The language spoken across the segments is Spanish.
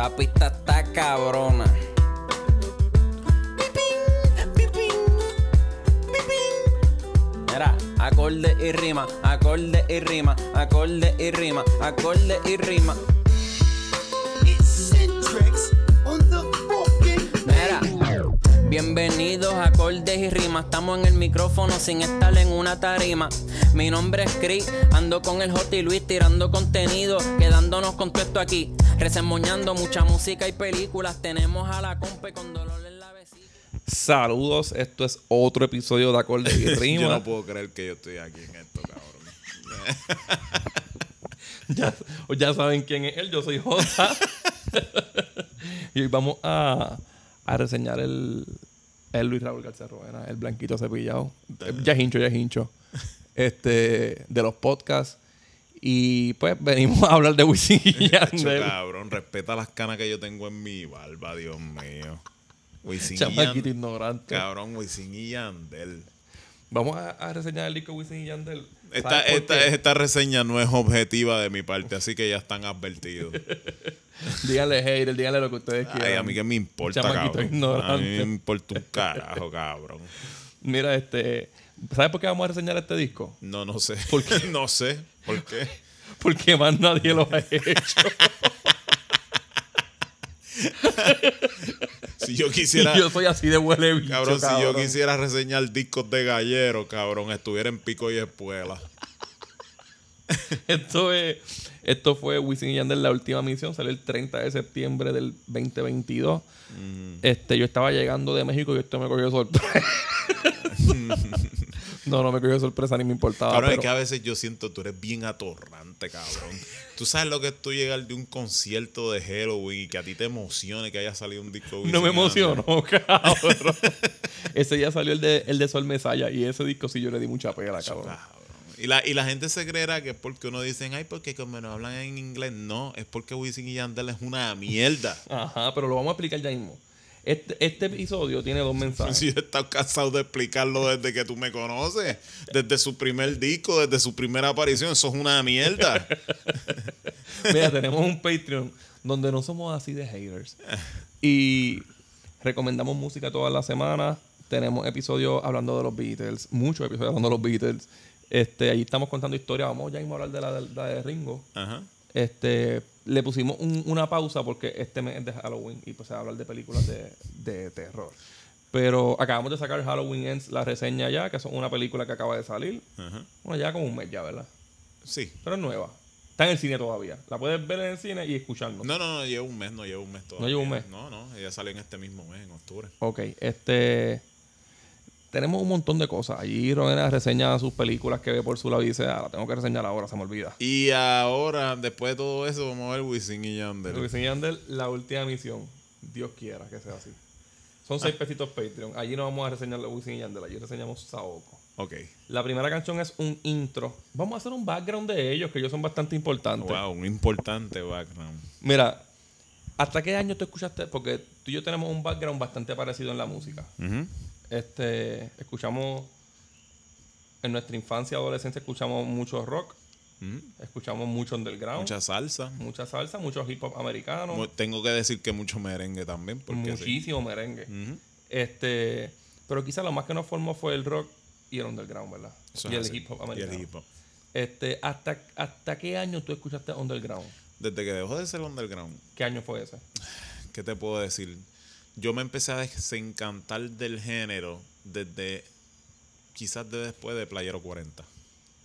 Esta pista está cabrona. Mira, acorde y rima, acorde y rima, acorde y rima, acorde y rima. Bienvenidos a acordes y rimas. Estamos en el micrófono sin estar en una tarima. Mi nombre es Chris, ando con el J Luis tirando contenido, quedándonos con todo esto aquí. Resemoñando mucha música y películas. Tenemos a la compa con dolor en la vecina. Saludos, esto es otro episodio de Acordes y Rimas. Yo no puedo creer que yo estoy aquí en esto, cabrón. ya, ya saben quién es él, yo soy Jota. y hoy vamos a, a reseñar el, el Luis Raúl García Roena, el blanquito cepillado. Ya es hincho, ya es hincho. Este, de los podcasts. Y pues venimos a hablar de Wisin y Yandel. cabrón, respeta las canas que yo tengo en mi barba, Dios mío. Wisin y Chamaquito Yandel. ignorante. Cabrón, Wisin y Yandel. Vamos a, a reseñar el disco Wisin y Yandel. Esta, ¿Sabes por esta, esta reseña no es objetiva de mi parte, así que ya están advertidos. Díganle hater, díganle lo que ustedes quieran. Ay, a mí que me importa, Chamaquito cabrón. A ignorante. mí me importa un carajo, cabrón. Mira, este. ¿Sabes por qué vamos a reseñar este disco? No, no sé. ¿Por qué? No sé. ¿Por qué? Porque más nadie lo ha hecho. Si yo quisiera... Yo soy así de huele bicho, Cabrón, si yo quisiera reseñar discos de gallero, cabrón, estuviera en pico y espuela. Esto, es, esto fue Wisin y Yandel, la última misión. Salió el 30 de septiembre del 2022. Este, yo estaba llegando de México y esto me cogió sorpresa. no, no me cogió sorpresa ni me importaba. Cabrón, pero- es que a veces yo siento tú eres bien atorrante, cabrón. Tú sabes lo que es tú llegar de un concierto de Halloween y que a ti te emocione que haya salido un disco No me emocionó, cabrón. ese día salió el de, el de Sol Mesaya y ese disco sí yo le di mucha pela, cabrón. Y la, y la gente se creerá que es porque uno dice, ay, porque como no hablan en inglés. No, es porque Wisin y Yandel es una mierda. Ajá, pero lo vamos a explicar ya mismo. Este, este episodio tiene dos mensajes. Si yo he estado cansado de explicarlo desde que tú me conoces. Desde su primer disco, desde su primera aparición. Eso es una mierda. Mira, tenemos un Patreon donde no somos así de haters. Y recomendamos música todas las semanas. Tenemos episodios hablando de los Beatles, muchos episodios hablando de los Beatles. Este, ahí estamos contando historias. Vamos ya mismo a hablar de la, de la de Ringo. Ajá. Este, le pusimos un- una pausa porque este mes es de Halloween y pues se va a hablar de películas de, de terror. Pero acabamos de sacar Halloween Ends, la reseña ya, que es una película que acaba de salir. Ajá. Bueno, ya como un mes ya, ¿verdad? Sí. Pero es nueva. Está en el cine todavía. La puedes ver en el cine y escucharnos. No, no, no, lleva un mes, no lleva un mes todavía. lleva un mes. No, no, ella salió en este mismo mes, en octubre. Ok, este. Tenemos un montón de cosas. Allí Rowena reseña sus películas que ve por su lado y dice, ah, la tengo que reseñar ahora, se me olvida. Y ahora, después de todo eso, vamos a ver Wisin y Yandel. Wisin y Yandel, la última misión. Dios quiera que sea así. Son seis pesitos Patreon. Allí no vamos a reseñar Wisin y Yandel, allí reseñamos Saoko. Ok. La primera canción es un intro. Vamos a hacer un background de ellos, que ellos son bastante importantes. Wow, un importante background. Mira, ¿hasta qué año tú escuchaste? Porque tú y yo tenemos un background bastante parecido en la música. Ujú. Este, escuchamos en nuestra infancia y adolescencia escuchamos mucho rock, Ujú. escuchamos mucho underground, mucha, Mucha salsa. salsa, mucho hip hop americano, Tengo que decir que mucho merengue también. Porque sí. muchísimo merengue. Este, pero quizá lo más que nos formó fue el rock y el underground, ¿verdad? Eso y el así. hip hop Y americano. el hip hop. Este, ¿hasta, ¿hasta qué año tú escuchaste underground? Desde que dejó de ser underground, ¿Qué año fue ese? ¿qué te puedo decir? Yo me empecé a desencantar del género desde quizás de después de Playero 40.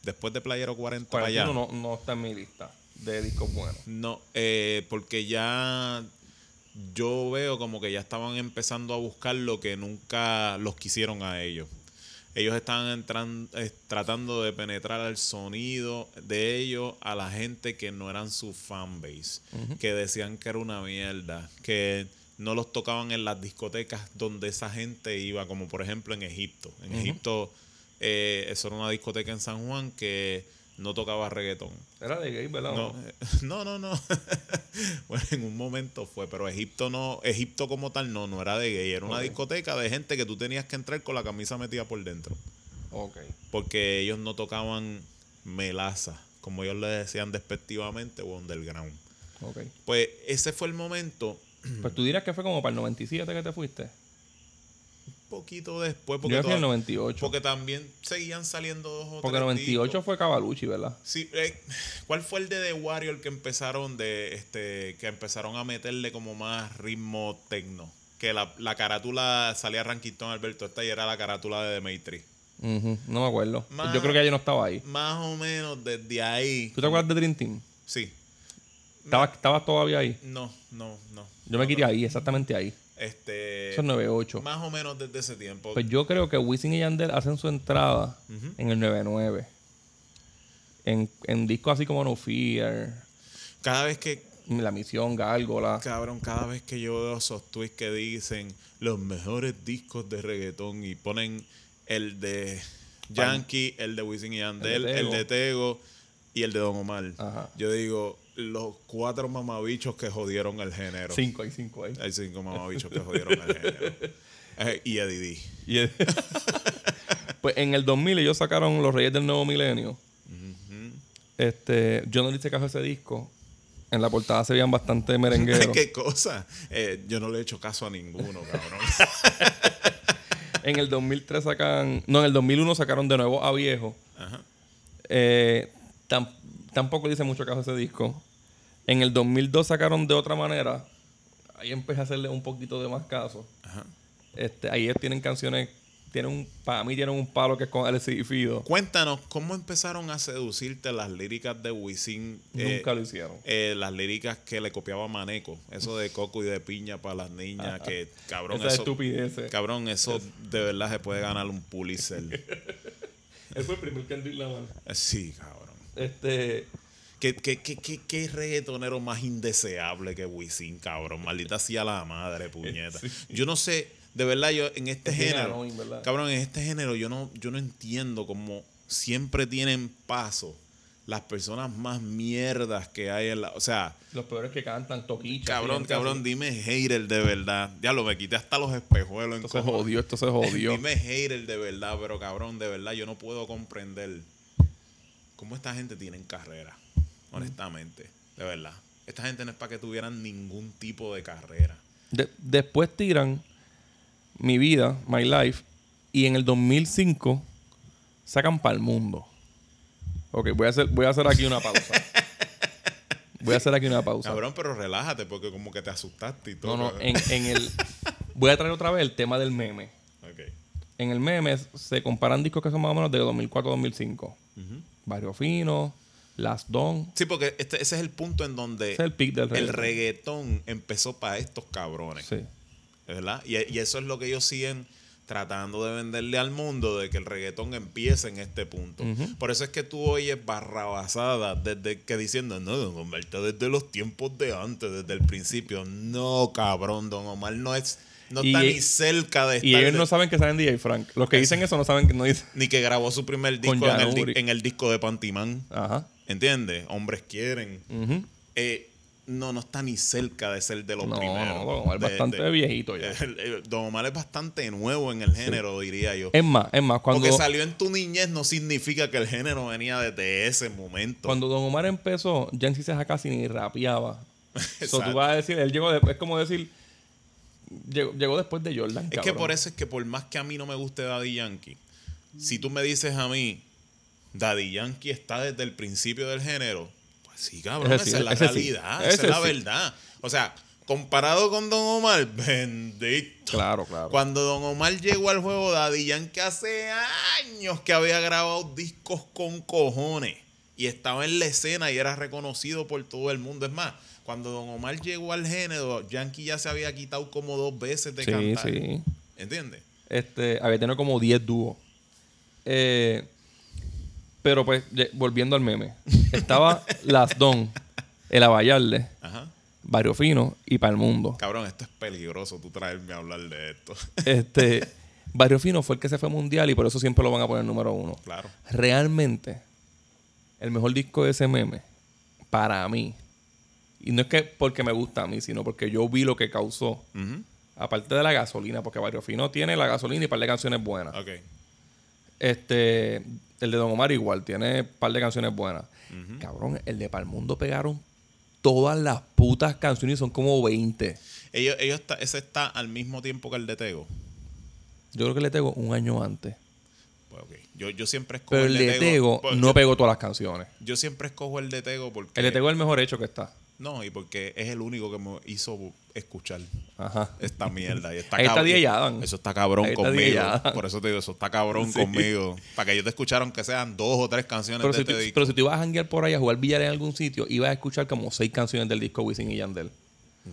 Después de Playero 40 para allá. 41 no, no está en mi lista de discos buenos. No, eh, porque ya yo veo como que ya estaban empezando a buscar lo que nunca los quisieron a ellos. Ellos estaban entran- eh, tratando de penetrar al sonido de ellos a la gente que no eran su fanbase, que decían que era una mierda, que no los tocaban en las discotecas donde esa gente iba, como por ejemplo en Egipto. En Egipto, eh, eso era una discoteca en San Juan que no tocaba reggaetón. Era de gay, ¿verdad? No, eh, no, no, no. bueno, en un momento fue, pero Egipto no, Egipto como tal no, no era de gay, era una discoteca de gente que tú tenías que entrar con la camisa metida por dentro, Ok. porque ellos no tocaban melaza, como ellos le decían despectivamente, o underground. Ok. Pues ese fue el momento, Pues tú dirás que fue como para el 97 que te fuiste. un poquito después, Yo porque, fui en el toda- 98. porque también seguían saliendo dos o Porque el tres 98 discos. fue Cavalucci, ¿verdad? Sí, eh, ¿cuál fue el de The Warrior que empezaron de este que empezaron a meterle como más ritmo tecno? Que la, la carátula salía Ranquistón Alberto esta y era la carátula de Demetri. Ujú, No me acuerdo. Más- Yo creo que ella no estaba ahí. Más o menos desde ahí. ¿Tú te acuerdas de Dream Team? Sí. ¿Estabas, estabas todavía ahí? No, no, no. Yo me quité ahí, exactamente ahí. Este. Eso es 98. Más o menos desde ese tiempo. Pues yo creo que Wisin y Yandel hacen su entrada en el 99. En, en discos así como No Fear, Cada vez que La Misión, Gárgola. Cabrón, cada vez que yo veo esos tweets que dicen los mejores discos de reggaetón y ponen el de Yankee, el de Wisin y Yandel, El de el Tego. de Tego y el de Don Omar. Ajá. Yo digo, los cuatro mamabichos que jodieron el género. Cinco, hay cinco ahí. Hay cinco mamabichos que jodieron el género. Eh, y Eddie D. Y es- pues en el 2000 ellos sacaron Los Reyes del Nuevo Milenio. Este, yo no le hice caso a ese disco. En la portada se veían bastante merengueros. ¿Qué cosa? Eh, yo no le he hecho caso a ninguno, cabrón. En el 2003 sacan... No, en el 2001 sacaron de nuevo a Viejo. Ajá. Eh, tampoco le hice mucho caso a ese disco. En el 2002 sacaron de otra manera. Ahí empecé a hacerle un poquito de más caso. Ajá. Este, ahí tienen canciones... Tienen un, para mí tienen un palo que es con Alexis y Fido. Cuéntanos, ¿cómo empezaron a seducirte las líricas de Wisin? eh, Nunca lo hicieron. eh, las líricas que le copiaba Maneco. Eso de coco y de piña para las niñas. Que cabrón, Esa eso. estupidez. Cabrón, eso de verdad se puede ganar un Pulitzer. Él fue el primer Kendrick Lamar. Eh, sí, cabrón. Este... ¿Qué, qué, qué, qué, qué reggaetonero más indeseable que Wisin, cabrón? Maldita sea la madre, puñeta. Yo no sé, de verdad, yo en este Es género, cabrón, en este género yo no, yo no entiendo cómo siempre tienen paso las personas más mierdas que hay en la... O sea, Los peores que cantan, toquicha. cabrón, cabrón, dime hater de verdad. Ya lo me quité hasta los espejuelos en Esto se cojones. jodió, esto se jodió. Dime hater de verdad, pero cabrón, de verdad yo no puedo comprender cómo esta gente tiene carrera. Honestamente, de verdad. Esta gente no es para que tuvieran ningún tipo de carrera. De- después tiran Mi Vida, My Life, y en el 2005 sacan para el mundo. Ok, voy a, hacer, voy a hacer aquí una pausa. voy a hacer aquí una pausa. Cabrón, pero relájate porque como que te asustaste y todo. no, no, en, en el... Voy a traer otra vez el tema del meme. Ok. En el meme se comparan discos que son más o menos de 2004 a 2005. Barrio Fino, Last Don. Sí, porque este, ese es el punto en donde es el pic del el reggaetón. empezó para estos cabrones. Sí. ¿verdad? Y, y eso es lo que ellos siguen tratando de venderle al mundo, de que el reggaetón empiece en este punto. Por eso es que tú oyes barrabasada desde que diciendo, no, Don Omar desde los tiempos de antes, desde el principio. No, cabrón, Don Omar no es, no Y está e- ni cerca de estar, Y ellos de- no saben que saben DJ Frank. Los que dicen eso no saben que no dicen. ni que grabó su primer disco en el, en disco de Pantimán. Ajá. ¿Entiendes? Hombres quieren. Eh, no, no está ni cerca de ser de los No, primeros. no, Don Omar es bastante de- viejito ya. el- el- Don Omar es bastante nuevo en el género, diría yo. Es más, es más, cuando, Porque salió en tu niñez no significa que el género venía desde ese momento. cuando Don Omar empezó, Jancy se casi ni rapeaba. So, Exacto. tú vas a decir, él llegó después, es como decir, llegó, llegó después de Jordan. es que por eso es que por más que a mí no me guste Daddy Yankee, si tú me dices a mí, Daddy Yankee está desde el principio del género, pues sí, cabrón, Ese sí, esa es la ese sí. realidad, esa es la sí. verdad. O sea, comparado con Don Omar, bendito. Claro, claro. Cuando Don Omar llegó al juego Daddy Yankee hace años que había grabado discos con cojones y estaba en la escena y era reconocido por todo el mundo. Es más, cuando Don Omar llegó al género, Yankee ya se había quitado como dos veces de sí, cantar. sí. ¿Entiendes? Este, había tenido como 10 dúos. Eh, pero pues, volviendo al meme. Estaba Las Don, El Abayarle. Barrio Fino y Para el Mundo. Cabrón, esto es peligroso tú traerme a hablar de esto. Este, Barrio Fino fue el que se fue mundial y por eso siempre lo van a poner número uno. claro. Realmente, el mejor disco de ese meme, para mí, y no es que porque me gusta a mí, sino porque yo vi lo que causó, aparte de la gasolina, porque Barrio Fino tiene la gasolina y un par de canciones buenas. Este, el de Don Omar igual, tiene un par de canciones buenas. Cabrón, el de Palmundo pegaron todas las putas canciones y son como 20. Ellos, ellos está- ese está al mismo tiempo que el de Tego. Yo creo que le tengo un año antes. Pues, ok. yo, yo siempre escojo Pero el de Tego pues, no pegó todas las canciones. yo siempre escojo el de Tego porque. El de Tego es el mejor hecho que está. No, y porque es el único que me hizo escuchar Ajá. esta mierda. Y está Ahí está cabrón. Eso está cabrón está conmigo. Por eso te digo, eso está cabrón Sí. conmigo. Para que yo te escucharon que sean dos o tres canciones Pero de si, este tú, disco. pero si tú ibas a janguear por ahí a jugar billar en algún sitio, ibas a escuchar como seis canciones del disco Wisin y Yandel.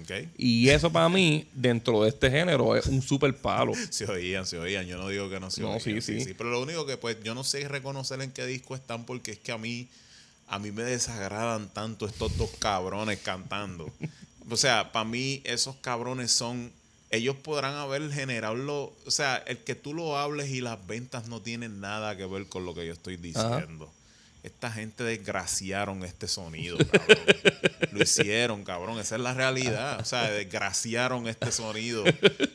Ok. Y eso para mí, dentro de este género, es un super palo. Se oían, se oían. Yo no digo que no se No, oían. sí, sí. Pero lo único que pues yo no sé reconocer en qué disco están porque es que a mí a mí me desagradan tanto estos dos cabrones cantando. O sea, para mí esos cabrones son ellos podrán haber generado lo, o sea, el que tú lo hables y las ventas no tienen nada que ver con lo que yo estoy diciendo. Esta gente desgraciaron este sonido, cabrón. Lo hicieron, cabrón. Esa es la realidad. O sea, desgraciaron este sonido.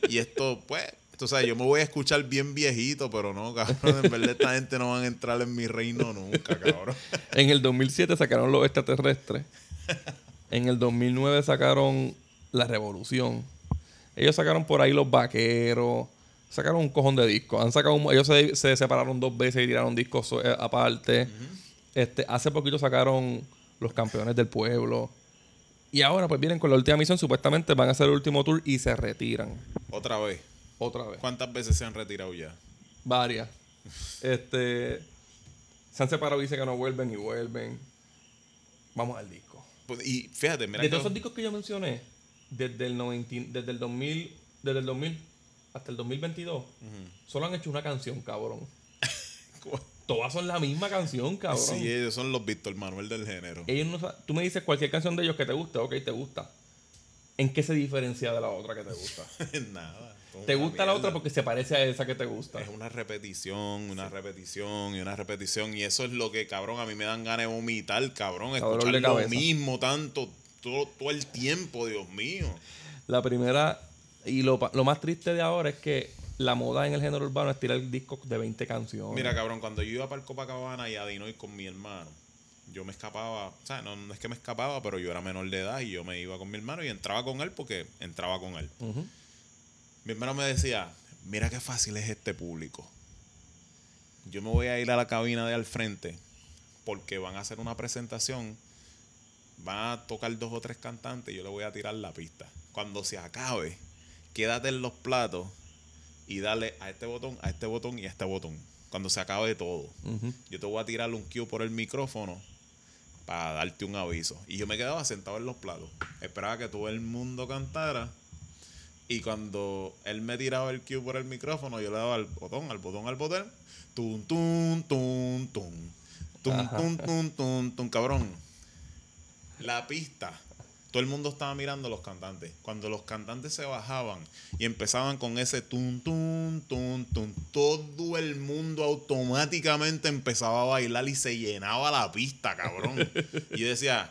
Y esto, pues, tú sabes, yo me voy a escuchar bien viejito, pero no, cabrón. En verdad, esta gente no van a entrar en mi reino nunca, cabrón. En el 2007 sacaron Los Extraterrestres. En el 2009 sacaron La Revolución. Ellos sacaron por ahí Los Vaqueros. Sacaron un cojón de discos. Han sacado un- ellos se, se separaron dos veces y tiraron discos so- eh, aparte. este, hace poquito sacaron Los Campeones del Pueblo. Y ahora pues vienen con la última misión. Supuestamente van a hacer el último tour y se retiran. Otra vez. Otra vez. ¿Cuántas veces se han retirado ya? Varias. Este. Se han separado y dicen que no vuelven y vuelven. Vamos al disco. Pues, y fíjate, mira de todos esos discos que yo mencioné, desde el 90, desde el 2000, desde el 2000 hasta el 2022, solo han hecho una canción, cabrón. Todas son la misma canción, cabrón. Sí, ellos son los Víctor Manuel del género. Ellos no tú me dices cualquier canción de ellos que te guste, ok, te gusta. ¿En qué se diferencia de la otra que te gusta? Nada. ¿Te gusta la otra porque se parece a esa que te gusta? Es una repetición, una repetición y una repetición. Y eso es lo que, cabrón, a mí me dan ganas de vomitar, cabrón. Escuchar de lo cabeza. mismo tanto, todo, todo el tiempo, Dios mío. La primera, y lo, más triste de ahora es que la moda en el género urbano es tirar discos de 20 canciones. Mira, cabrón, cuando yo iba para el Copacabana y a Dinoy con mi hermano, yo me escapaba, o sea, no, no es que me escapaba, pero yo era menor de edad y yo me iba con mi hermano y entraba con él porque entraba con él. Mi hermano me decía, mira qué fácil es este público. Yo me voy a ir a la cabina de al frente porque van a hacer una presentación, van a tocar dos o tres cantantes y yo le voy a tirar la pista. Cuando se acabe, quédate en los platos y dale a este botón, a este botón y a este botón. Cuando se acabe todo. Yo te voy a tirar un cue por el micrófono para darte un aviso. Y yo me quedaba sentado en los platos. Esperaba que todo el mundo cantara. Y cuando él me tiraba el cue por el micrófono, yo le daba al botón, al botón, al botón. Tum, tum, tum, tum. Tum, tum, tum, tum, tum, cabrón. La pista. Todo el mundo estaba mirando a los cantantes. Cuando los cantantes se bajaban y empezaban con ese tum, tum, tum, tum, todo el mundo automáticamente empezaba a bailar y se llenaba la pista, cabrón. Y decía,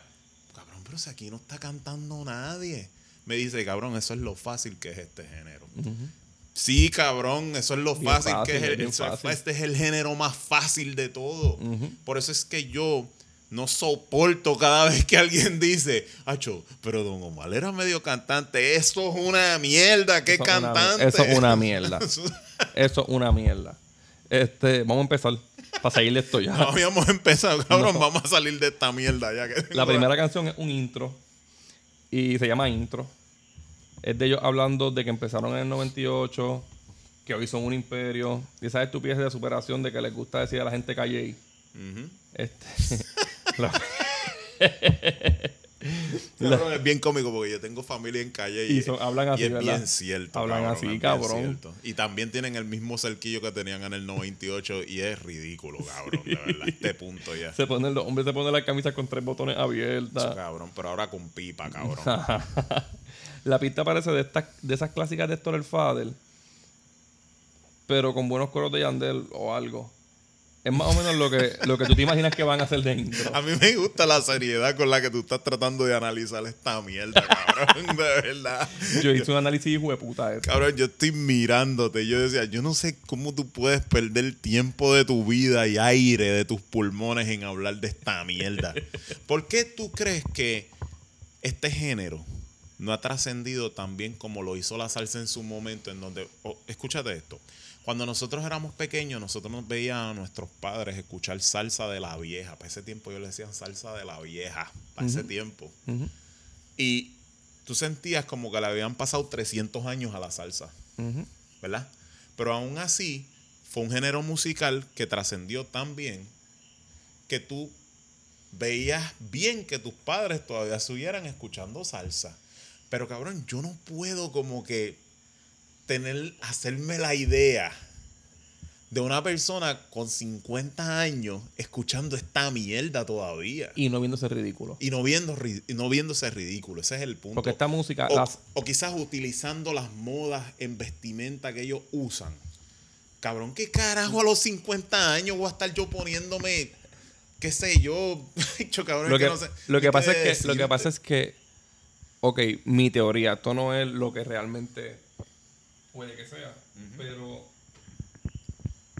cabrón, pero si aquí no está cantando nadie. Me dice, cabrón, eso es lo fácil que es este género. Sí, cabrón, eso es lo fácil, fácil, que es, el- eso fácil. este es el género más fácil de todo. Por eso es que yo no soporto cada vez que alguien dice, Acho, pero Don Omar era medio cantante, eso es una mierda, qué Eso es una- cantante. eso es una mierda. Eso es una mierda. Este, vamos a empezar. Para seguirle esto ya. No habíamos empezado, cabrón, No. vamos a salir de esta mierda ya que La primera canción es un intro. Y se llama Intro. Es de ellos hablando de que empezaron en el 98, que hoy son un imperio. Y esa estupidez de superación de que les gusta decir a la gente calle. Ujú. Este, la- es bien cómico porque yo tengo familia en calle y, Y son- hablan así, y es ¿verdad? bien cierto. Hablan cabrón, así, es bien cabrón. cierto. Y también tienen el mismo cerquillo que tenían en el 98 y es ridículo, cabrón, de verdad, este punto ya. se ponen, los hombres se ponen la camisa con tres botones Eso, abiertas. cabrón, pero ahora con pipa, cabrón. la pista parece de, estas de esas clásicas de Héctor el Fader, pero con buenos coros de Yandel o algo. Es más o menos lo que, lo que tú te imaginas que van a hacer de intro. A mí me gusta la seriedad con la que tú estás tratando de analizar esta mierda, cabrón, de verdad. Yo hice un análisis hijo de puta. esto. Cabrón, yo estoy mirándote. Yo decía, yo no sé cómo tú puedes perder tiempo de tu vida y aire de tus pulmones en hablar de esta mierda. ¿Por qué tú crees que este género no ha trascendido tan bien como lo hizo la salsa en su momento, en donde, oh, escúchate esto, cuando nosotros éramos pequeños, nosotros nos veíamos a nuestros padres escuchar salsa de la vieja. Para ese tiempo yo le decían salsa de la vieja, para ese tiempo. Y tú sentías como que le habían pasado 300 años a la salsa. ¿verdad? Pero aún así, fue un género musical que trascendió tan bien que tú veías bien que tus padres todavía estuvieran escuchando salsa. Pero cabrón, yo no puedo como que tener, hacerme la idea de una persona con 50 años escuchando esta mierda todavía. Y no viéndose ridículo. Y no, viendo, y no viéndose ridículo. Ese es el punto. Porque esta música, o, las- o quizás utilizando las modas en vestimenta que ellos usan. Cabrón, ¿qué carajo a los 50 años voy a estar yo poniéndome, qué sé yo? Cabrón, lo que, que no sé lo que pasa es que, lo que pasa es que, ok, mi teoría, esto no es lo que realmente puede que sea, pero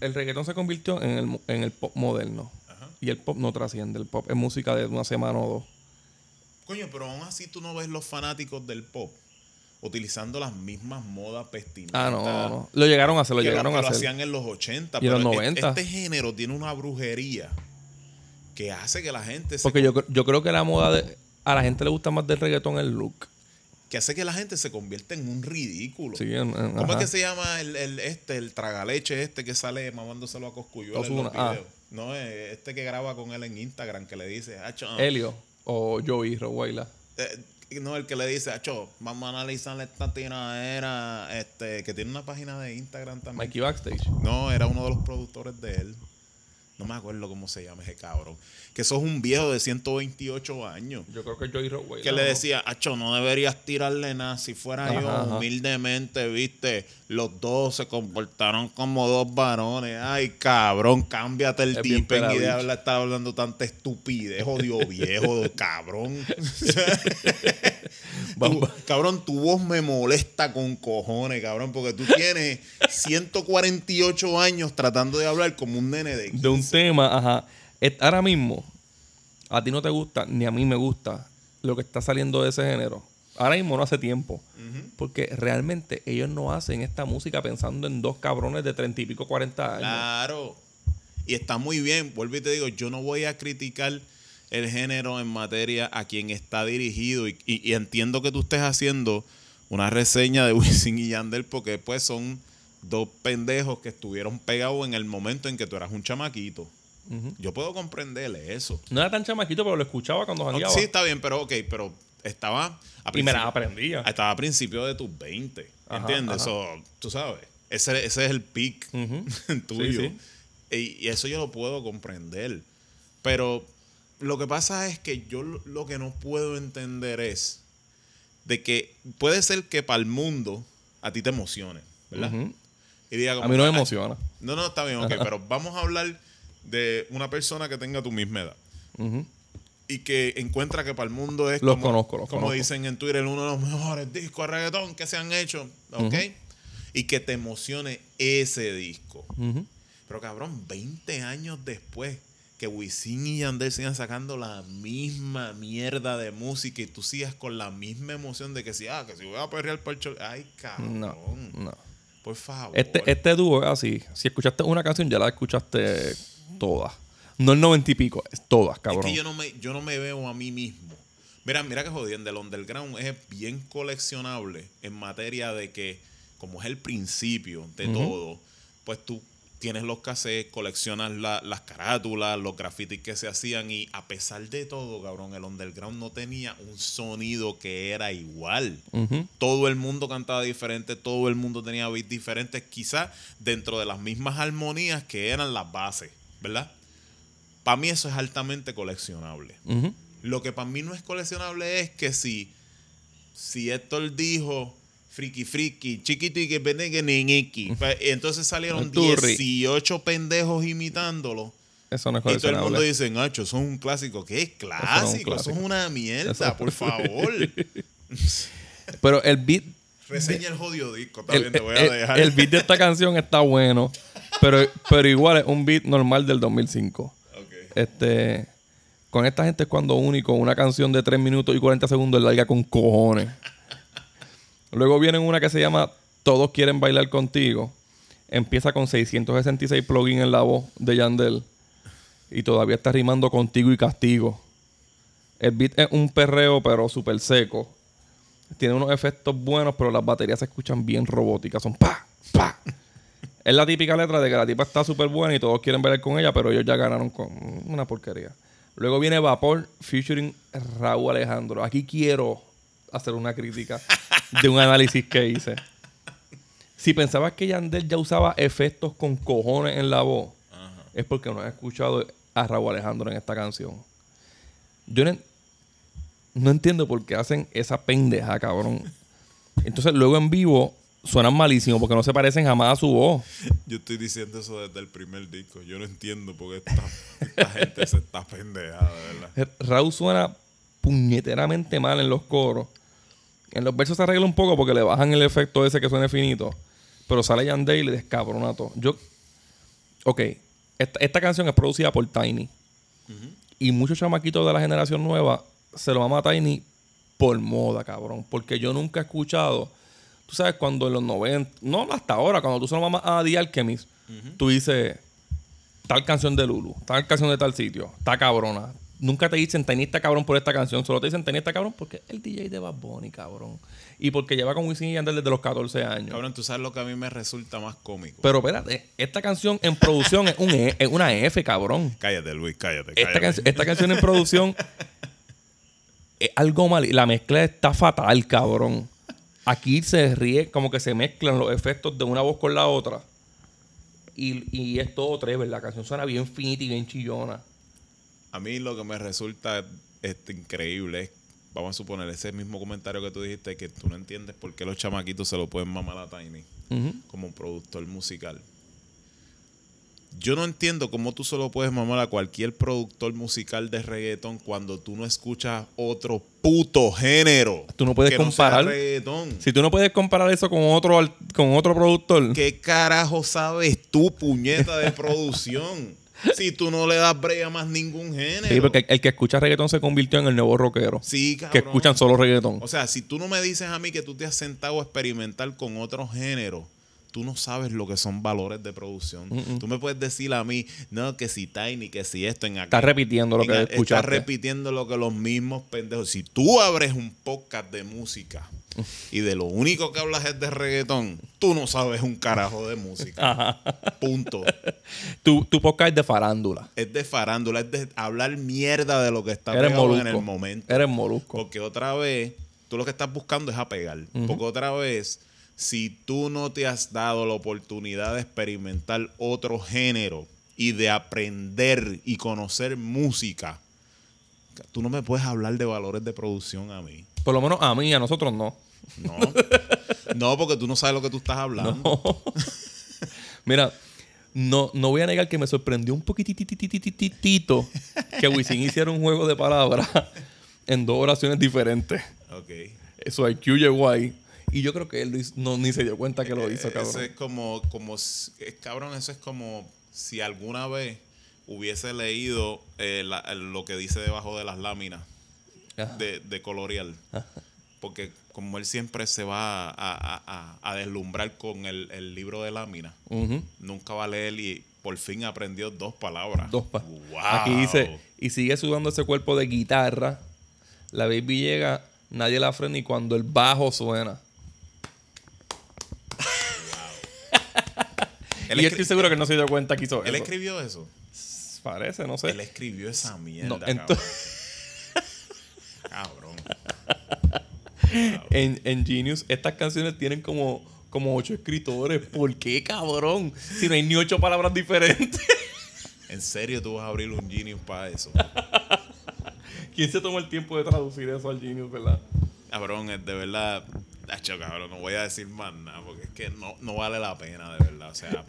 el reggaetón se convirtió en el, en el pop moderno. Ajá. Y el pop no trasciende, el pop es música de una semana o dos. Coño, pero aún así tú no ves los fanáticos del pop utilizando las mismas modas vestimenta. Ah, no, no, no. Lo llegaron a hacer, lo llegaron a lo hacer. hacían en los 80. Y en los pero e- 90. Este género tiene una brujería que hace que la gente se Porque yo, yo creo que la moda de, a la gente le gusta más del reggaetón el look. Que hace que la gente se convierta en un ridículo. Sí, en- en- ¿Cómo ajá. es que se llama el, el- este, el tragaleche este que sale mamándoselo a Coscuyuela en los ah. videos? No, eh, este que graba con él en Instagram que le dice, Acho, Helio o Joey Rowaila. eh, no, el que le dice, Acho, vamos a analizar esta tiradera, este, que tiene una página de Instagram también. Mikey Backstage. No, era uno de los productores de él. No me acuerdo cómo se llama ese cabrón. Que sos un viejo de 128 años. Yo creo que Joey Rowaila. Que le decía, Acho, no deberías tirarle nada. Si fuera yo, ajá. humildemente, viste, los dos se comportaron como dos varones. Ay, cabrón, cámbiate el tipen y de hablar, estar hablando tanta estupidez, jodido viejo, cabrón. Tu- cabrón, tu voz me molesta con cojones, cabrón, porque tú tienes 148 años tratando de hablar como un nene de de un tema, ajá. Ahora mismo, a ti no te gusta, ni a mí me gusta lo que está saliendo de ese género. Ahora mismo no hace tiempo. Porque realmente ellos no hacen esta música pensando en dos cabrones de treinta y pico, cuarenta años. Claro. Y está muy bien. Vuelvo y te digo, yo no voy a criticar el género en materia a quien está dirigido. Y, y- y entiendo que tú estés haciendo una reseña de Wisin y Yandel porque pues son dos pendejos que estuvieron pegados en el momento en que tú eras un chamaquito. Yo puedo comprenderle eso. No era tan chamaquito, pero lo escuchaba cuando jangueaba. sí, está bien, pero ok, pero estaba a y me las principio- aprendía. estaba a principios de tus 20. Ajá, ¿Entiendes? ajá. So, tú sabes. Ese, ese es el peak Ujú. tuyo. Sí, Y, y eso yo lo puedo comprender. Pero lo que pasa es que yo lo, lo que no puedo entender es de que puede ser que para el mundo a ti te emocione, ¿verdad? Ujú. Y diga como A mí no me que, "Ay, emociona. No, no, está bien, ok, pero vamos a hablar de una persona que tenga tu misma edad Ujú. Y que encuentra que para el mundo es Los como, conozco, los como conozco. dicen en Twitter, uno de los mejores discos de reggaetón que se han hecho, ¿ok? Y que te emocione ese disco. Pero cabrón, 20 años después que Wisin y Yandel sigan sacando la misma mierda de música y tú sigas con la misma emoción de que si, ah, que si voy a perrear por el chol- Ay, cabrón. No, no. Por favor. Este, este dúo es así. Si escuchaste una canción, ya la escuchaste todas. No el noventa y pico, es todas, cabrón. Es que yo no, me, yo no me veo a mí mismo. Mira, mira que jodiendo. El underground es bien coleccionable en materia de que, como es el principio de todo, pues tú tienes los cassettes, coleccionas la- las carátulas, los grafitis que se hacían y a pesar de todo, cabrón, el underground no tenía un sonido que era igual. Todo el mundo cantaba diferente, todo el mundo tenía beats diferentes, quizás dentro de las mismas armonías que eran las bases, ¿verdad? Para mí eso es altamente coleccionable. Lo que para mí no es coleccionable es que si, si Héctor dijo friki friki, chiquitiqui, pendeque, niñiqui, pues, entonces salieron El turri. 18 pendejos imitándolo. Eso no es Y todo el mundo coleccionable. dice, Nacho, eso es un clásico. ¿Qué es no es un clásico? Eso es una mierda, Eso- por favor. Pero el beat, Reseña el jodido disco, está el, bien, te voy a dejar. el beat de esta canción está bueno. Pero, pero igual es un beat normal del 2005. Este. Con esta gente es cuando único una canción de 3 minutos y 40 segundos es larga con cojones. Luego viene una que se llama Todos quieren bailar contigo. Empieza con 666 plugins en la voz de Yandel. Y todavía está rimando contigo y castigo. El beat es un perreo, pero súper seco. Tiene unos efectos buenos, pero las baterías se escuchan bien robóticas. Son pa, pa. Es la típica letra de que la tipa está súper buena y todos quieren bailar con ella, pero ellos ya ganaron con una porquería. Luego viene Vapor featuring Raúl Alejandro. Aquí quiero hacer una crítica de un análisis que hice. Si pensabas que Yandel ya usaba efectos con cojones en la voz, es porque no has escuchado a Raúl Alejandro en esta canción. Yo no, no entiendo por qué hacen esa pendeja, cabrón. Entonces, luego en vivo suenan malísimo porque no se parecen jamás a su voz. Yo estoy diciendo eso desde el primer disco. Yo no entiendo por qué esta, esta gente se está pendejada, de verdad. Raúl suena puñeteramente mal en los coros. En los versos se arregla un poco porque le bajan el efecto ese que suene finito. Pero sale Yandel y le descabrona todo. Yo. Ok. Esta, esta canción es producida por Tiny. Y muchos chamaquitos de la generación nueva se lo ama a Tiny por moda, cabrón. Porque yo nunca he escuchado. Tú sabes, cuando en los 90, no hasta ahora, cuando tú se lo mamas a The Alchemist, tú dices tal canción de Lulu, tal canción de tal sitio, está cabrona. Nunca te dicen Tiny está cabrón por esta canción, solo te dicen Tiny está cabrón porque es el DJ de Bad Bunny, cabrón. Y porque lleva con Wisin y Yandel desde los 14 años. Cabrón, tú sabes lo que a mí me resulta más cómico. Pero espérate, esta canción en producción es, un E- es una F, cabrón. cállate, Luis, cállate. Esta, cállate. canción- esta canción en producción es algo mal. La mezcla está fatal, cabrón. Aquí se ríe, como que se mezclan los efectos de una voz con la otra. Y, y es todo Trevor. La canción suena bien finita y bien chillona. A mí lo que me resulta este, increíble es, vamos a suponer, ese mismo comentario que tú dijiste, que tú no entiendes por qué los chamaquitos se lo pueden mamar a Tiny como productor musical. Yo no entiendo cómo tú solo puedes mamar a cualquier productor musical de reggaetón cuando tú no escuchas otro puto género. Tú no puedes que no sea comparar. reggaetón. Si tú no puedes comparar eso con otro, con otro productor. ¿Qué carajo sabes tú, puñeta de producción? si tú no le das break a más ningún género. Sí, porque el, que escucha reggaetón se convirtió en el nuevo rockero. Sí, que cabrón. escuchan solo reggaetón. O sea, si tú no me dices a mí que tú te has sentado a experimentar con otro género, tú no sabes lo que son valores de producción. Tú me puedes decir a mí, no, que si Tiny, que si esto en acá. Estás repitiendo lo En que escuchaste. Estás repitiendo lo que los mismos pendejos. Si tú abres un podcast de música y de lo único que hablas es de reggaetón, tú no sabes un carajo de música. Punto. Tu, tu podcast es de farándula. Es de farándula, es de hablar mierda de lo que está pegado en el momento. Eres molusco. Porque otra vez, tú lo que estás buscando es apegar. Porque otra vez, si tú no te has dado la oportunidad de experimentar otro género y de aprender y conocer música, tú no me puedes hablar de valores de producción a mí. Por lo menos a mí, a nosotros no. No. no, porque tú no sabes lo que tú estás hablando. Mira, no, no voy a negar que me sorprendió un poquitititititito que Wisin hiciera un juego de palabras en dos oraciones diferentes. Ok. Eso llegó ahí. Y yo creo que él hizo- no, ni se dio cuenta que lo hizo, Eh, cabrón. Eso es como, como, es, cabrón, eso es como si alguna vez hubiese leído eh, la- lo que dice debajo de las láminas de, de colorear. Porque como él siempre se va a, a- a- a deslumbrar con el, el libro de láminas, Ujú. nunca va a leer y por fin aprendió dos palabras. Dos pa- Wow. Aquí dice, y sigue sudando ese cuerpo de guitarra. La baby llega, nadie la frena y cuando el bajo suena. Y yo estoy seguro que no se dio cuenta que hizo él eso. escribió eso. Parece, no sé. Él escribió esa mierda. No, cabrón. entonces- Cabrón. en, en Genius, estas canciones tienen como, como ocho escritores. ¿Por qué, cabrón? Si no hay ni ocho palabras diferentes. En serio, tú vas a abrir un Genius para eso. ¿Quién se tomó el tiempo de traducir eso al Genius, verdad? Cabrón, de verdad. Hacho, cabrón, no voy a decir más nada porque es que no, no vale la pena, de verdad. O sea,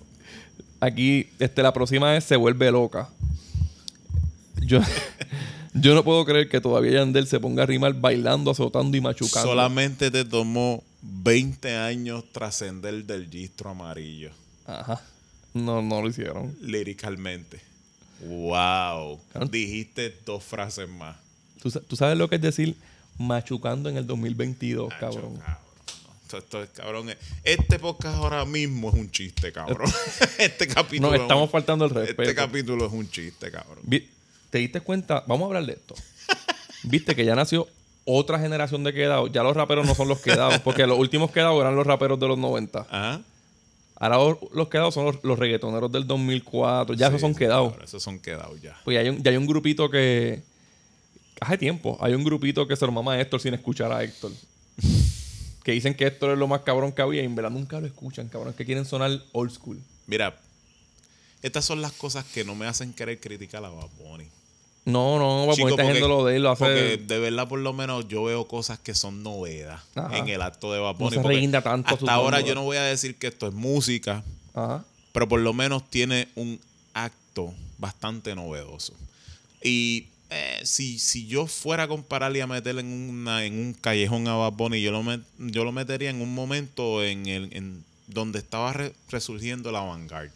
Aquí, este, la próxima es Se vuelve loca. Yo, yo no puedo creer que todavía Yandel se ponga a rimar bailando, azotando y machucando. solamente te tomó 20 años trascender del gistro amarillo, Ajá. No, no lo hicieron. líricamente. Wow. Dijiste dos frases más. ¿Tú, tú sabes lo que es decir machucando en el 2022, Nacho, cabrón? cabrón. Esto, esto es cabrón. Este podcast ahora mismo es un chiste, cabrón. este capítulo. Nos estamos faltando el respeto. Este capítulo es un chiste, cabrón. ¿Te diste cuenta? Vamos a hablar de esto. Viste que ya nació otra generación de quedados. Ya los raperos no son los quedados, porque los últimos quedados eran los raperos de los 90. Ajá. Ahora los- quedados son los, los reggaetoneros del 2004. Ya esos son sí, quedados. Esos son quedados ya. Pues ya hay, un, ya hay un grupito que. Hace tiempo. Hay un grupito que se lo mama a Héctor sin escuchar a Héctor. que dicen que Héctor es lo más cabrón que había y en verdad nunca lo escuchan, cabrón. Es que quieren sonar old school. Mira, estas son las cosas que no me hacen querer criticar a Bad Bunny. No, no, Chico, poner porque- haciendo lo de él, lo hace. Porque de verdad, por lo menos, yo veo cosas que son novedad Ajá. en el acto de Bad No Bunny. se porque reguinda tanto Hasta ahora yo no voy a decir que esto es música, Ajá. pero por lo menos tiene un acto bastante novedoso. Y eh, si, si yo fuera a compararle y a meterle en, una, en un callejón a Bad Bunny, yo lo, met- yo lo metería en un momento en, el, en donde estaba re- resurgiendo la vanguard.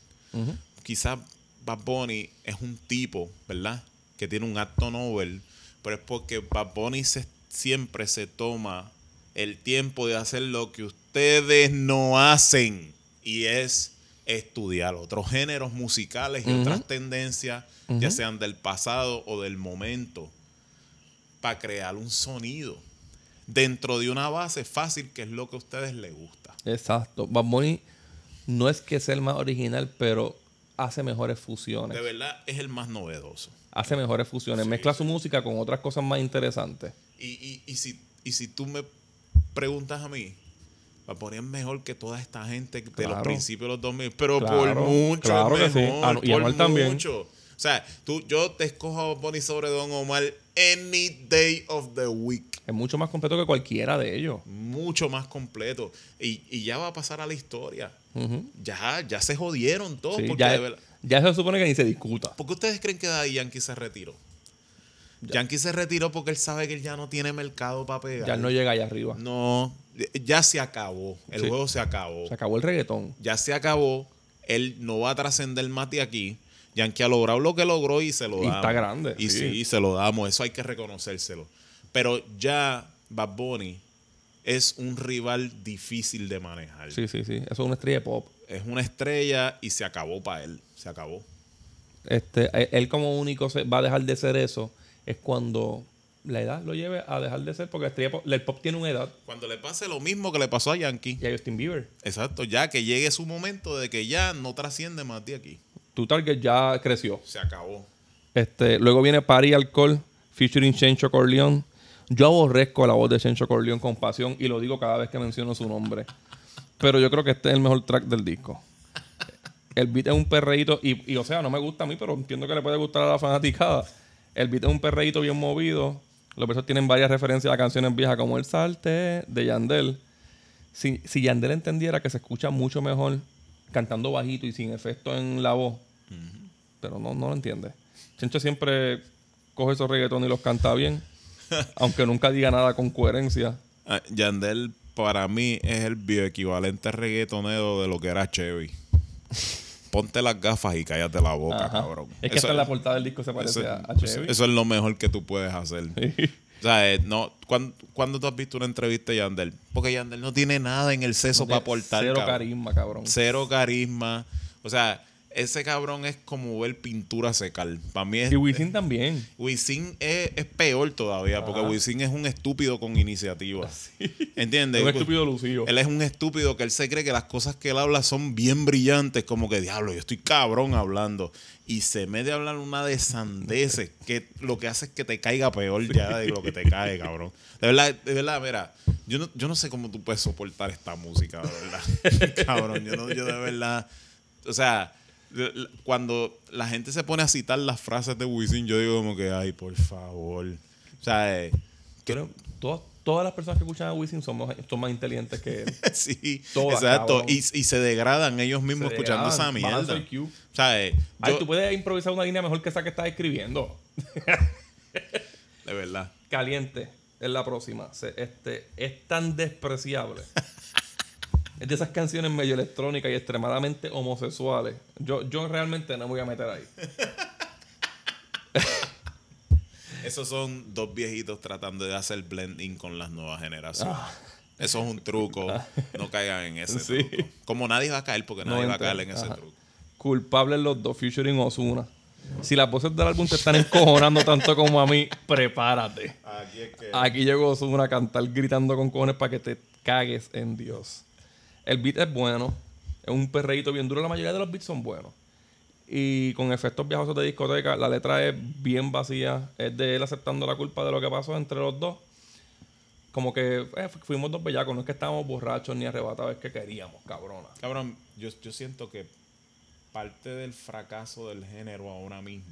Quizás Bad Bunny es un tipo, ¿verdad? Que tiene un acto novel, pero es porque Bad Bunny se- siempre se toma el tiempo de hacer lo que ustedes no hacen y es estudiar otros géneros musicales y otras tendencias, ya sean del pasado o del momento, para crear un sonido dentro de una base fácil que es lo que a ustedes les gusta. Exacto. Bad Bunny no es que sea el más original, pero hace mejores fusiones. De verdad es el más novedoso. Hace mejores fusiones. Mezcla su música con otras cosas más interesantes. Y, y, y, si, y si tú me preguntas a mí, va a poner mejor que toda esta gente de los principios de los 2000, pero Claro, por mucho claro que es sí. mejor, Ah, no, y por Anuel también. mucho. O sea, tú, yo te escojo a Bonnie sobre Don Omar any day of the week. Es mucho más completo que cualquiera de ellos. Mucho más completo. Y, y ya va a pasar a la historia. Ya, ya se jodieron todos. Sí, porque ya, de ya se supone que ni se discuta. ¿Por qué ustedes creen que Daddy Yankee se retiró? Yankee se retiró porque él sabe que él ya no tiene mercado para pegar. Ya no llega allá arriba. No, ya se acabó. El Sí. juego se acabó. Se acabó el reggaetón. Ya se acabó. Él no va a trascender más de aquí. Yankee ha logrado lo que logró y se lo Y damos. está grande, Y sí. sí. se lo damos. Eso hay que reconocérselo. Pero ya Bad Bunny es un rival difícil de manejar. Sí, sí, sí. Eso es una estrella de pop. Es una estrella y se acabó para él. Se acabó. Este, él- él como único se, va a dejar de ser eso es cuando la edad lo lleve a dejar de ser porque estrella pop- el pop tiene una edad Cuando le pase lo mismo que le pasó a Yankee. y a Justin Bieber. Exacto, ya que llegue su momento de que ya no trasciende más de aquí. Tu target ya creció. Se acabó. Este, luego viene Party Alcohol, featuring Chencho Corleone. Yo aborrezco la voz de Chencho Corleone con pasión y lo digo cada vez que menciono su nombre. Pero yo creo que este es el mejor track del disco. El beat es un perreíto y, y, o sea, no me gusta a mí, pero entiendo que le puede gustar a la fanaticada. El beat es un perreíto bien movido. Los versos tienen varias referencias a canciones viejas como El Salte de Yandel. Si, si Yandel entendiera que se escucha mucho mejor cantando bajito y sin efecto en la voz, pero no, no lo entiende. Chencho siempre coge esos reggaetones y los canta bien, aunque nunca diga nada con coherencia. Ah, Yandel para mí es el bioequivalente reggaetonero de lo que era Chevy. Ponte las gafas y cállate la boca, Ajá. cabrón. Es que Eso- hasta la portada del disco se parece eso, a, Chevy. eso es lo mejor que tú puedes hacer. O sea, eh, no, ¿cuándo, cuándo tú has visto una entrevista de Yandel? Porque Yandel no tiene nada en el seso para aportar. Cero cabrón. carisma, cabrón. Cero carisma. O sea, ese cabrón es como ver pintura secar. Para mí es. Y Wisin también. Wisin es, es peor todavía, porque. Wisin es un estúpido con iniciativa. ¿Entiendes? Es un estúpido lucido. Él es un estúpido que él se cree que las cosas que él habla son bien brillantes, como que diablo, yo estoy cabrón hablando. Y se mete a hablar una de sandeces que lo que hace es que te caiga peor ya de lo que te cae, cabrón. De verdad, de verdad, mira, yo no, yo no sé cómo tú puedes soportar esta música, de verdad. cabrón, yo, no, yo de verdad. O sea, cuando la gente se pone a citar las frases de Wisin, yo digo como que, ay, por favor. O sea, eh, Pero todas, todas las personas que escuchan a Wisin son, más- son más inteligentes que él. sí, Todas, exacto. Y, y se degradan ellos mismos Se escuchando esa degradan, mierda. O sea, eh, Ay, yo- tú puedes improvisar una línea mejor que esa que estás escribiendo. de verdad. Caliente es la próxima. Se- este, es tan despreciable. es de esas canciones medio electrónicas y extremadamente homosexuales. Yo, yo realmente no me voy a meter ahí. Esos son dos viejitos tratando de hacer blending con las nuevas generaciones. Eso es un truco. No caigan en ese Sí. truco. Como nadie va a caer, porque nadie va a caer en ese Ajá. truco. Culpables los dos, featuring Ozuna. Si las voces del álbum te están encojonando tanto como a mí, prepárate. Aquí es que. Aquí llegó Ozuna a cantar gritando con cojones para que te cagues en Dios. El beat es bueno. Es un perreíto bien duro. La mayoría de los beats son buenos. Y con efectos viajosos de discoteca, la letra es bien vacía. Es de él aceptando la culpa de lo que pasó entre los dos. Como que eh, fu- fuimos dos bellacos. No es que estábamos borrachos ni arrebatados, es que queríamos, cabrona. Cabrón, yo, yo siento que parte del fracaso del género ahora mismo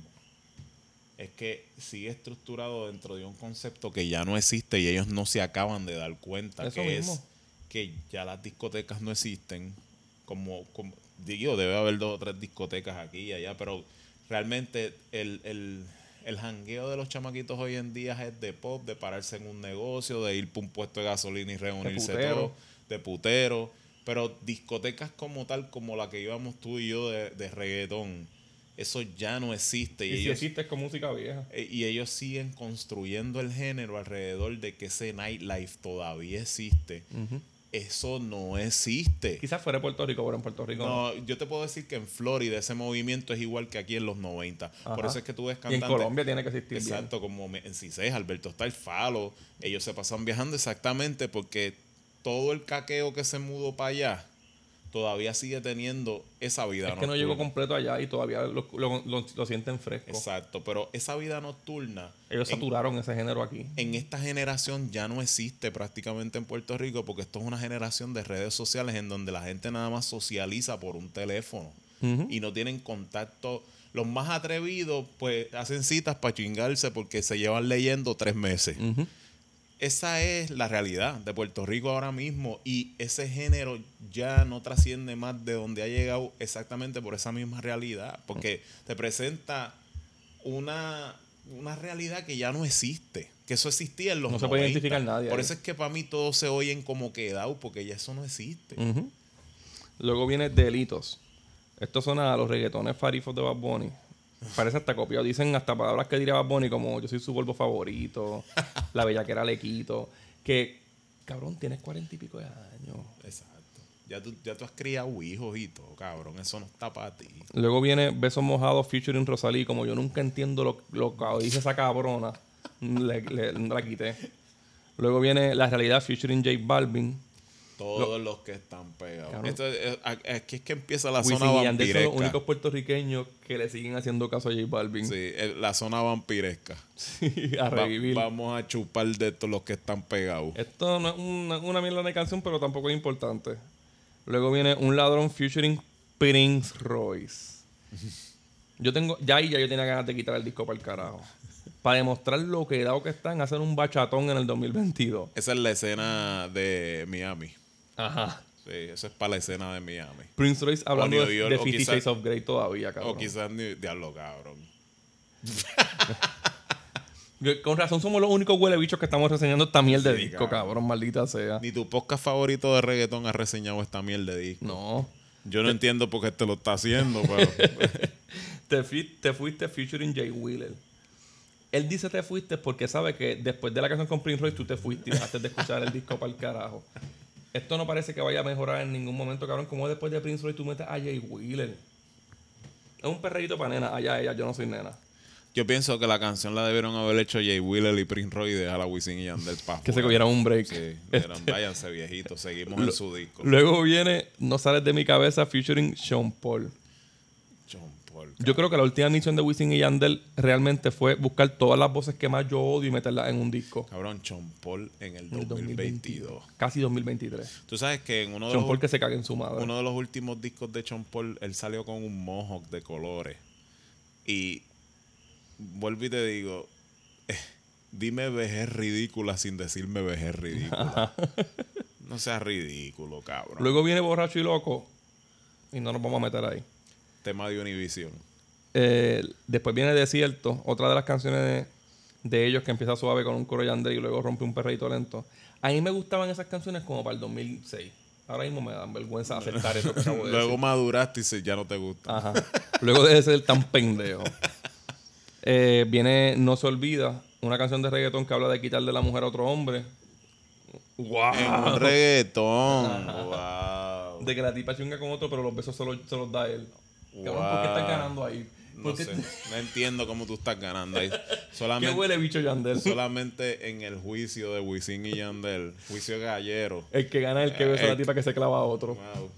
es que sigue estructurado dentro de un concepto que ya no existe y ellos no se acaban de dar cuenta Eso que mismo. es que ya las discotecas no existen como, como digo debe haber dos o tres discotecas aquí y allá pero realmente el, el, el jangueo de los chamaquitos hoy en día es de pop de pararse en un negocio de ir por un puesto de gasolina y reunirse putero. todo de putero pero discotecas como tal como la que íbamos tú y yo de, de reggaetón eso ya no existe y Y si ellos existe es con música vieja. eh, Y ellos siguen construyendo el género alrededor de que ese nightlife todavía existe. Eso no existe. Quizás fuera de Puerto Rico, pero en Puerto Rico no. No, yo te puedo decir que en Florida ese movimiento es igual que aquí en los 90. Por eso es que tú ves Y en. Colombia tiene que existir bien. Exacto, como me- en Cisés, Alberto está el Falo. Ellos se pasan viajando exactamente porque todo el caqueo que se mudó para allá todavía sigue teniendo esa vida Es que no nocturna. llegó completo allá y todavía lo, lo- lo- lo sienten fresco. Exacto, pero esa vida nocturna. Ellos en- saturaron ese género aquí. en esta generación ya no existe prácticamente en Puerto Rico porque esto es una generación de redes sociales en donde la gente nada más socializa por un teléfono y no tienen contacto. Los más atrevidos pues hacen citas para chingarse porque se llevan leyendo tres meses. Ujú. Esa es la realidad de Puerto Rico ahora mismo y ese género ya no trasciende más de donde ha llegado exactamente por esa misma realidad, porque te presenta una, una realidad que ya no existe, que eso existía en los No se puede 90. identificar nadie Por ahí. eso es que para mí todos se oyen como quedado, porque ya eso no existe. Luego viene Delitos. Estos son a los reggaetones farifos de Bad Bunny. Parece hasta copiado. Dicen hasta palabras que diría Bad Bunny como yo soy su polvo favorito, la bellaquera le quito. Que, cabrón, tienes cuarenta y pico de años. Exacto. Ya tú, ya tú has criado hijos y todo, cabrón, eso no está para ti. Luego viene Besos Mojados featuring Rosalí. Como yo nunca entiendo lo, lo que dice esa cabrona, le, le- la quité. Luego viene La Realidad featuring J Balvin. Todos los que están pegados. Esto es- aquí es que empieza la Wisin zona y Yandel son los vampiresca. únicos puertorriqueños que le siguen haciendo caso a J Balvin. Sí, el- la zona vampiresca. a Va- revivir. vamos a chupar de todos los que están pegados. Esto no es una, una mierda de canción, pero tampoco es importante. Luego viene Un Ladrón featuring Prince Royce. Yo tengo, ya ahí ya yo tenía ganas de quitar el disco para el carajo. Para demostrar lo que dado que está en hacer un bachatón en el 2022. Esa es la escena de Miami. Ajá. Sí, eso es para la escena de Miami. Prince Royce hablando de, York, de o Fifty quizás- Shades of Grey todavía, cabrón. O quizás ni diablo, cabrón. Con razón somos los únicos huele bichos que estamos reseñando esta mierda de Sí, disco, cabrón. cabrón, maldita sea. Ni tu podcast favorito de reggaetón ha reseñado esta mierda de disco. No. Yo no entiendo por qué te lo está haciendo, pero. Te, fui- te fuiste featuring Jay Wheeler. Él dice te fuiste porque sabe que después de la canción con Prince Royce tú te fuiste y dejaste de escuchar el disco para el carajo. Esto no parece que vaya a mejorar en ningún momento, cabrón. Como después de Prince Royce tú metes a Jay Wheeler. Es un perreíto para nena. Allá ella, yo no soy nena. Yo pienso que la canción la debieron haber hecho Jay Wheeler y Prince Roy y dejar a Wisin y Yandel para Que se cogieran un break. Sí, dijeron, váyanse viejitos, seguimos en su disco. Luego viene No sales de mi cabeza featuring Sean Paul. Yo creo que la última misión de Wisin y Yandel realmente fue buscar todas las voces que más yo odio y meterlas en un disco. Cabrón, John Paul en el En el 2022. Casi 2023. Tú sabes que en uno de, Sean los, Paul que se cague en su madre. uno de los últimos discos de John Paul, él salió con un mohawk de colores. Y vuelvo y te digo, eh, dime vejez ridícula sin decirme vejez ridícula. no seas ridículo, cabrón. Luego viene Borracho y Loco. Y no nos vamos a meter ahí. Tema de Univision. Eh, después viene Desierto, otra de las canciones de, de ellos que empieza suave con un coro Yandel y luego rompe un perreíto lento. A mí me gustaban esas canciones como para el 2006. Ahora mismo me dan vergüenza aceptar eso que acabo de Luego decir. maduraste y se- ya no te gusta. Ajá. Luego de ser tan pendejo. Eh, viene No se olvida, una canción de reggaetón que habla de quitarle la mujer a otro hombre. ¡Wow! En un reggaetón. wow. De que la tipa chunga con otro, pero los besos se los, se los da él. Cabrón, ¿por qué estás ganando ahí? No ¿Por qué sé. No entiendo cómo tú estás ganando ahí. ¿Qué Solamente, huele bicho Yandel? solamente en el juicio de Wisin y Yandel. Juicio gallero. El que gana es el que besa a la Eh, tipa que se clava a otro. Wow.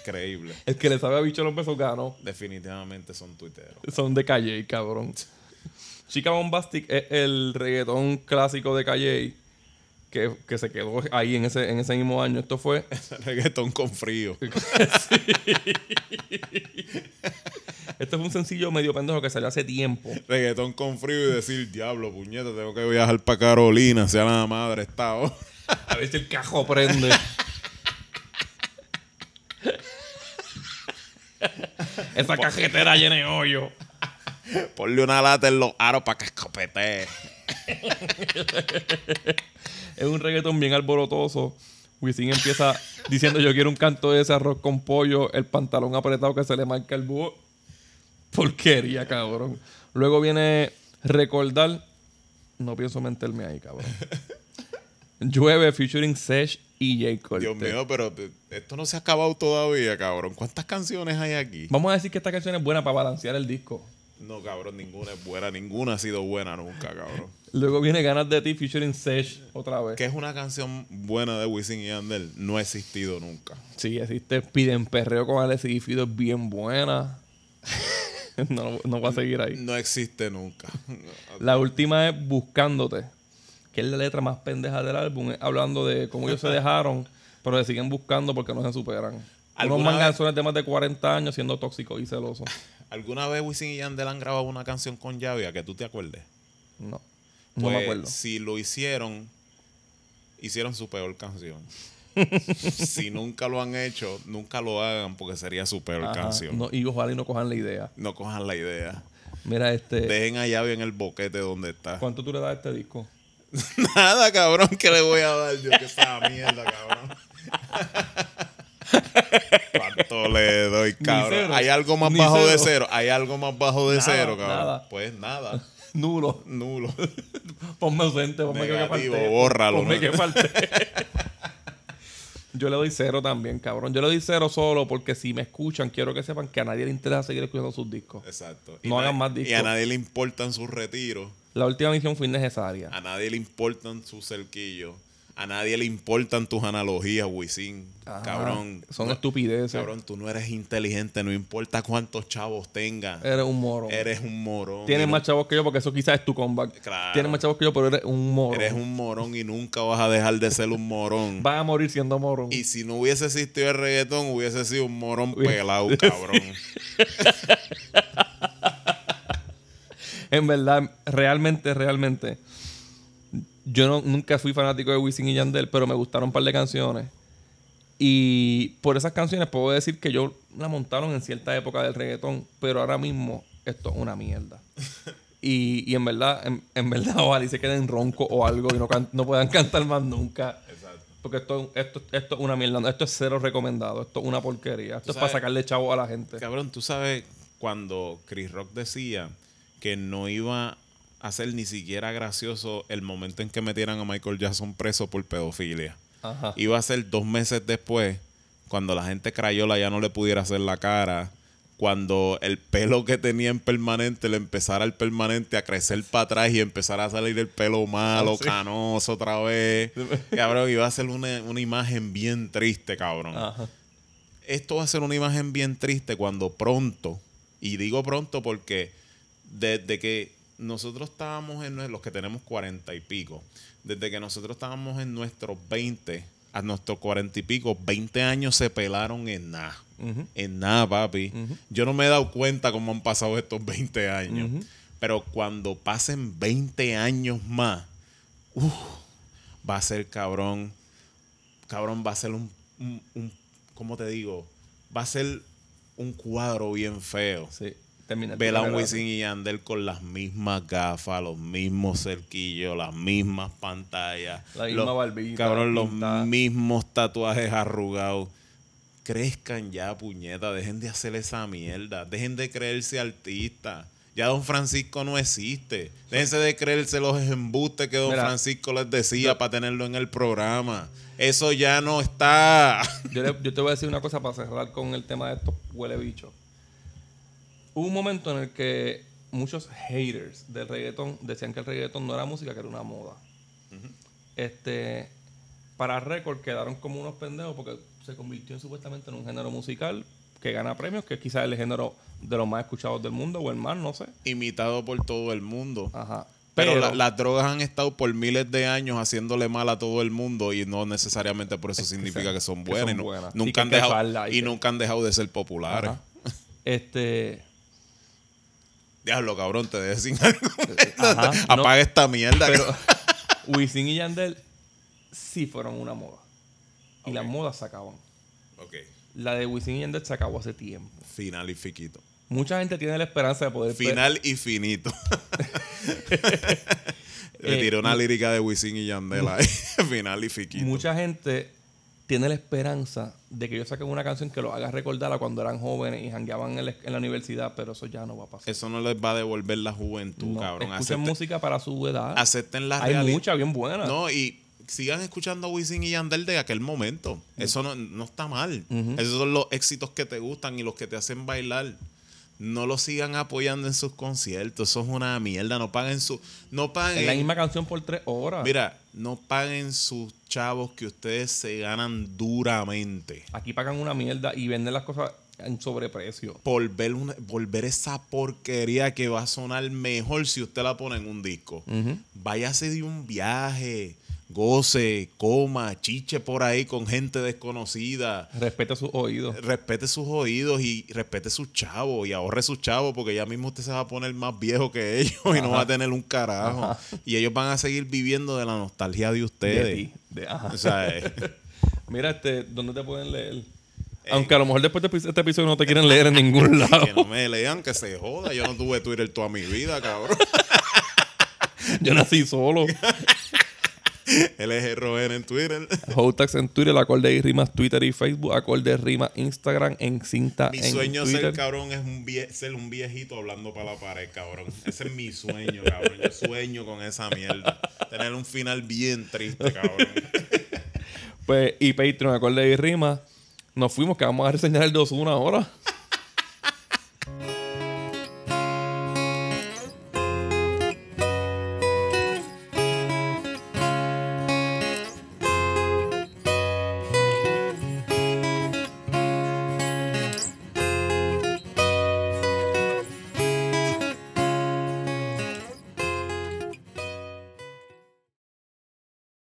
Increíble. El que le sabe a bicho los besos ganó. Definitivamente son tuiteros. Son de Calle, cabrón. Chica Bombastic es el reggaetón clásico de Calle que, que se quedó ahí en ese, en ese mismo año. Esto fue reggaetón con frío. Esto es un sencillo medio pendejo que salió hace tiempo. reggaetón con frío y decir, diablo, puñeta, tengo que viajar para Carolina, sea la madre hora". A ver si el cajo prende. Esa cajetera llena de hoyo. Ponle una lata en los aros para que escopetee. Es un reggaetón bien alborotoso. Wisin empieza diciendo yo quiero un canto de ese arroz con pollo, el pantalón apretado que se le marca el búho. Porquería, cabrón. Luego viene recordar. No pienso meterme ahí, cabrón. Llueve featuring Sesh y J. Cortez. Dios mío, pero esto no se ha acabado todavía, cabrón. ¿Cuántas canciones hay aquí? Vamos a decir que esta canción es buena para balancear el disco. No, cabrón, ninguna es buena. Ninguna ha sido buena nunca, cabrón. Luego viene Ganas de ti featuring Sesh otra vez. ¿Qué es una canción buena de Wisin y Yandel? No ha existido nunca. Sí, existe Piden Perreo con Alex y Fido, es bien buena. no, no voy a seguir ahí. No existe nunca. La última es Buscándote, que es la letra más pendeja del álbum, es hablando de cómo ellos se dejaron, pero se siguen buscando porque no se superan. Unos ¿Alguna vez- manganzones de más de 40 años siendo tóxicos y celosos. ¿Alguna vez Wisin y Yandel han grabado una canción con Yavia que tú te acuerdes? No, no Pues, me acuerdo. Si lo hicieron, hicieron su peor canción. si nunca lo han hecho, nunca lo hagan porque sería su peor Ajá, canción. no, No. y ojalá y no cojan la idea. cojan la idea. Mira, este, Dejen a Yavia en el boquete donde está. ¿cuánto tú le das a este disco? Nada, cabrón, que le voy a dar yo que esa mierda, cabrón. ¿Cuánto le doy, cabrón? ¿Hay algo más Ni bajo de cero. ¿Hay algo más bajo de Nada, cero, cabrón? nada. Pues nada. Nulo. Nulo. Ponme ausente, ponme que Negativo, falte. bórralo, Ponme ¿no? que. Yo le doy cero también, cabrón. Yo le doy cero solo porque si me escuchan, quiero que sepan que a nadie le interesa seguir escuchando sus discos. Exacto. No hagan más Y a discos. nadie le importan sus retiros. La última misión fue innecesaria. A nadie le importan sus cerquillos. A nadie le importan tus analogías, Wisin. Ajá. Cabrón. Son no- estupideces. Cabrón, tú no eres inteligente. No importa cuántos chavos tengas. Eres un moro. Eres un morón. Tienes más chavos que yo porque eso quizás es tu comeback. Claro. Tienes más chavos que yo, pero eres un moro. Eres un morón y nunca vas a dejar de ser un morón. Vas a morir siendo moro. Y si no hubiese existido el reggaetón, hubiese sido un morón pelado, cabrón. En verdad, realmente, realmente. Yo no, nunca fui fanático de Wisin y Yandel, pero me gustaron un par de canciones. Y por esas canciones puedo decir que yo la montaron en cierta época del reggaetón, pero ahora mismo esto es una mierda. Y, y en verdad, en, en verdad, ojalá y se queden ronco o algo y no, can- no puedan cantar más nunca. Porque esto, esto, esto es una mierda. Esto es cero recomendado. Esto es una porquería. Esto es para sacarle chavo a la gente. Cabrón, tú sabes cuando Chris Rock decía que no iba a ser ni siquiera gracioso el momento en que metieran a Michael Jackson preso por pedofilia. Ajá. Iba a ser dos meses después, cuando la gente crayola ya no le pudiera hacer la cara, cuando el pelo que tenía en permanente le empezara el permanente a crecer para atrás y empezara a salir el pelo malo, Ah, sí. canoso otra vez. Cabrón, iba a ser una, una imagen bien triste, cabrón Ajá. esto va a ser una imagen bien triste cuando pronto, y digo pronto porque desde que nosotros estábamos en los que tenemos cuarenta y pico, desde que nosotros estábamos en nuestros 20 a nuestros cuarenta y pico, 20 años se pelaron en nada. En nada, papi. Yo no me he dado cuenta cómo han pasado estos 20 años. Pero cuando pasen 20 años más, va a ser cabrón. Cabrón, va a ser un, un, un- ¿cómo te digo? Va a ser un cuadro bien feo. Sí. Termina el Ver a un. Wisin y Yandel con las mismas gafas, los mismos cerquillos, las mismas pantallas. La misma los- barbita Cabrón, los pintada. mismos tatuajes arrugados. Crezcan ya, puñeta. Dejen de hacer esa mierda. Dejen de creerse artistas. Ya Don Francisco no existe. Déjense de creerse los embustes que Don Mira, Francisco les decía para tenerlo en el programa. Eso ya no está. Yo, le- yo te voy a decir una cosa para cerrar con el tema de estos huele bichos. Hubo un momento en el que muchos haters del reggaetón decían que el reggaetón no era música, que era una moda. Este, para récord quedaron como unos pendejos porque se convirtió en, supuestamente en un género musical que gana premios, que es quizás el género de los más escuchados del mundo o el más, no sé. Imitado por todo el mundo. Ajá. Pero, la- las drogas han estado por miles de años haciéndole mal a todo el mundo y no necesariamente por eso significa que son que buenas. y, no- Nunca han dejado, usarla y y que- nunca han dejado de ser populares. Ajá. Este, Diablo, cabrón, te sin algo. ajá, no, Apaga esta mierda. Pero Wisin y Yandel sí fueron una moda. Y las modas se acaban. ok. La de Wisin y Yandel se acabó hace tiempo. Final y fiquito. Mucha gente tiene la esperanza de poder... Final y finito. Le Eh, tiré una lírica de Wisin y Yandel ahí. Final y fiquito. Mucha gente tiene la esperanza de que ellos saquen una canción que los haga recordar a cuando eran jóvenes y jangueaban en la, en la universidad, pero eso ya no va a pasar. Eso no les va a devolver la juventud, No, cabrón. escuchen Acepten- música para su edad. acepten la Hay realidad. mucha bien buena. No, y sigan escuchando a Wisin y Yandel de aquel momento. Eso no, no está mal. Esos son los éxitos que te gustan y los que te hacen bailar. No lo sigan apoyando en sus conciertos. Eso es una mierda. No paguen su. No Es la paguen. misma canción por tres horas. Mira, no paguen sus chavos que ustedes se ganan duramente. Aquí pagan una mierda y venden las cosas en sobreprecio. Por ver, una- por ver esa porquería que va a sonar mejor si usted la pone en un disco. Ujú. Váyase de un viaje, goce, coma, chiche por ahí con gente desconocida. Respeta sus oídos. Respete sus oídos y respete sus chavos y ahorre sus chavos porque ya mismo usted se va a poner más viejo que ellos y no va a tener un carajo. Y ellos van a seguir viviendo de la nostalgia de De ustedes. ti. De- ajá. O sea, eh, Mira, este, ¿dónde te pueden leer? Aunque a lo mejor después de este episodio no te quieren leer en ningún lado. que no me lean, que se joda. Yo no tuve Twitter toda mi vida, cabrón. Yo nací solo. LGRON en Twitter. Hotax en Twitter, acorde y rimas Twitter y Facebook, acorde rimas Instagram, en cinta Mi en sueño Twitter. ser cabrón es un vie- ser un viejito hablando para la pared, cabrón. Ese es mi sueño, cabrón. Yo sueño con esa mierda. Tener un final bien triste, cabrón. Pues, y Patreon, acorde y rimas. Nos fuimos, que vamos a reseñar el 2-1 ahora.